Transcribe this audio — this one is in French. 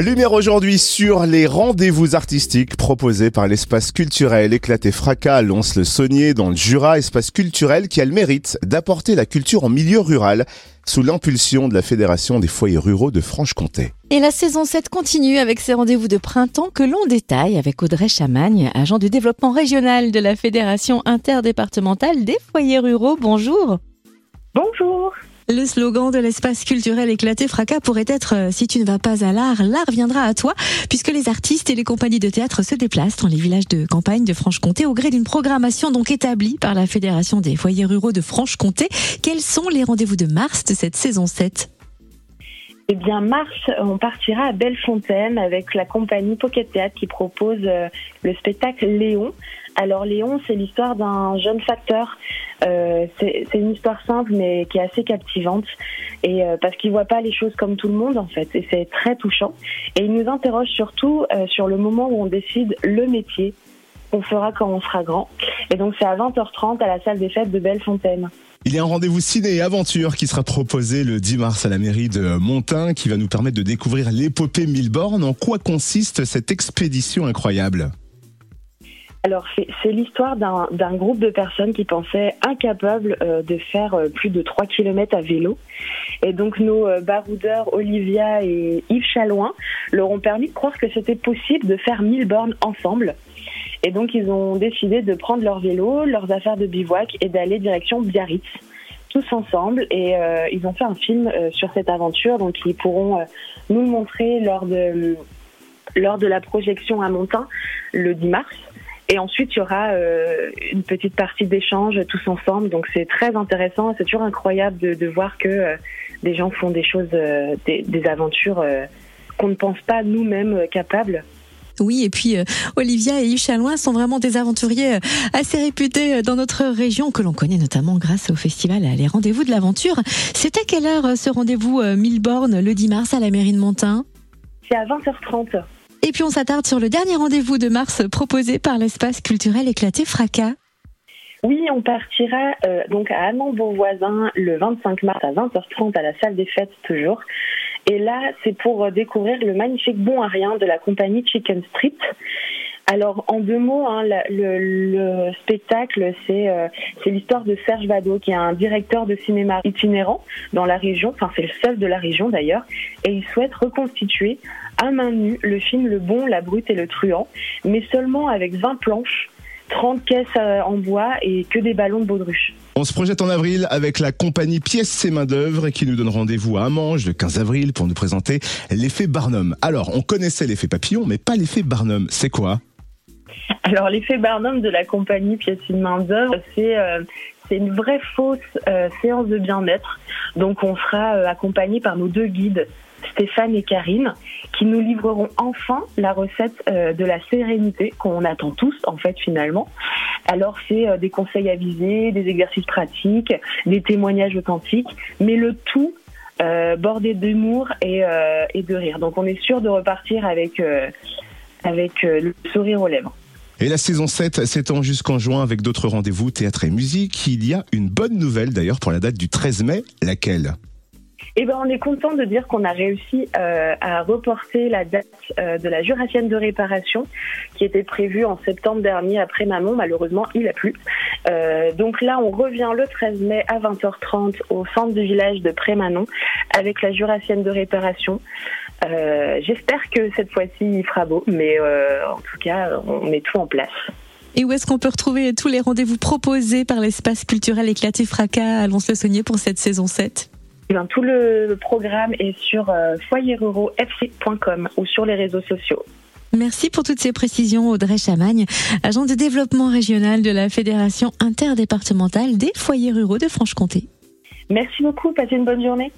Lumière aujourd'hui sur les rendez-vous artistiques proposés par l'espace culturel éclaté fracas à Lons-le-Saunier dans le Jura, espace culturel qui a le mérite d'apporter la culture en milieu rural sous l'impulsion de la Fédération des foyers ruraux de Franche-Comté. Et la saison 7 continue avec ses rendez-vous de printemps que l'on détaille avec Audrey Chamagne, agent du développement régional de la Fédération interdépartementale des foyers ruraux. Bonjour. Bonjour. Le slogan de l'espace culturel éclaté fracas pourrait être euh, Si tu ne vas pas à l'art, l'art viendra à toi, puisque les artistes et les compagnies de théâtre se déplacent dans les villages de campagne de Franche-Comté au gré d'une programmation donc établie par la Fédération des foyers ruraux de Franche-Comté. Quels sont les rendez-vous de mars de cette saison 7 eh bien, mars, on partira à Bellefontaine avec la compagnie Pocket Théâtre qui propose euh, le spectacle Léon. Alors, Léon, c'est l'histoire d'un jeune facteur. Euh, c'est une histoire simple, mais qui est assez captivante. Et euh, parce qu'il voit pas les choses comme tout le monde, en fait. Et c'est très touchant. Et il nous interroge surtout sur le moment où on décide le métier qu'on fera quand on sera grand. Et donc, c'est à 20h30 à la salle des fêtes de Bellefontaine. Il y a un rendez-vous ciné et aventure qui sera proposé le 10 mars à la mairie de Montin qui va nous permettre de découvrir l'épopée Milborn. En quoi consiste cette expédition incroyable? Alors, c'est l'histoire d'un groupe de personnes qui pensaient incapables euh, de faire euh, plus de 3 km à vélo. Et donc, nos euh, baroudeurs Olivia et Yves Chalouin leur ont permis de croire que c'était possible de faire 1000 bornes ensemble. Et donc, ils ont décidé de prendre leur vélo, leurs affaires de bivouac et d'aller direction Biarritz tous ensemble. Et euh, ils ont fait un film euh, sur cette aventure. Donc ils pourront euh, nous montrer lors de lors de la projection à Montin le 10 mars. Et ensuite il y aura une petite partie d'échange tous ensemble. Donc c'est très intéressant. C'est toujours incroyable de, voir que des gens font des choses des aventures qu'on ne pense pas nous-mêmes capables oui, et puis euh, Olivia et Yves Chalouin sont vraiment des aventuriers euh, assez réputés euh, dans notre région, que l'on connaît notamment grâce au festival Les Rendez-vous de l'Aventure. C'est à quelle heure ce rendez-vous Milborne le 10 mars à la mairie de Montin C'est à 20h30. Et puis on s'attarde sur le dernier rendez-vous de mars proposé par l'espace culturel éclaté Fracas. Oui, on partira donc à Amand Beauvoisin le 25 mars à 20h30 à la salle des fêtes toujours. Et là, c'est pour euh, découvrir le magnifique bon à rien de la compagnie Chicken Street. Alors, en deux mots, hein, le, spectacle, euh, c'est l'histoire de Serge Bado, qui est un directeur de cinéma itinérant dans la région, enfin c'est le seul de la région d'ailleurs, et il souhaite reconstituer à main nue le film Le Bon, la Brute et le Truand, mais seulement avec 20 planches 30 caisses euh, en bois et que des ballons de baudruche. On se projette en avril avec la compagnie Pièces et Main d'œuvre qui nous donne rendez-vous à Amange le 15 avril pour nous présenter l'effet Barnum. Alors, on connaissait l'effet papillon, mais pas l'effet Barnum. C'est quoi? Alors, l'effet Barnum de la compagnie Pièces et Main d'œuvre, c'est euh, c'est une vraie fausse euh, séance de bien-être. Donc, on sera accompagné par nos deux guides Stéphane et Karine, qui nous livreront enfin la recette euh, de la sérénité qu'on attend tous, en fait, finalement. Alors, c'est euh, des conseils avisés, des exercices pratiques, des témoignages authentiques, mais le tout euh, bordé d'humour et, et, de rire. Donc, on est sûr de repartir avec, avec le sourire aux lèvres. Et la saison 7 s'étend jusqu'en juin avec d'autres rendez-vous, théâtre et musique. Il y a une bonne nouvelle d'ailleurs pour la date du 13 mai, laquelle? Eh ben, on est content de dire qu'on a réussi euh, à reporter la date euh, de la Jurassienne de réparation qui était prévue en septembre dernier après Manon. Malheureusement, il a plu. Euh, donc là, on revient le 13 mai à 20h30 au centre du village de Prémanon avec la Jurassienne de réparation. J'espère que cette fois-ci, il fera beau, mais en tout cas, on met tout en place. Et où est-ce qu'on peut retrouver tous les rendez-vous proposés par l'espace culturel Éclaté Fracas à Lons-le-Saunier pour cette saison 7 eh tout le programme est sur euh, ou sur les réseaux sociaux. Merci pour toutes ces précisions, Audrey Chamagne, agent de développement régional de la Fédération interdépartementale des foyers ruraux de Franche-Comté. Merci beaucoup, passez une bonne journée.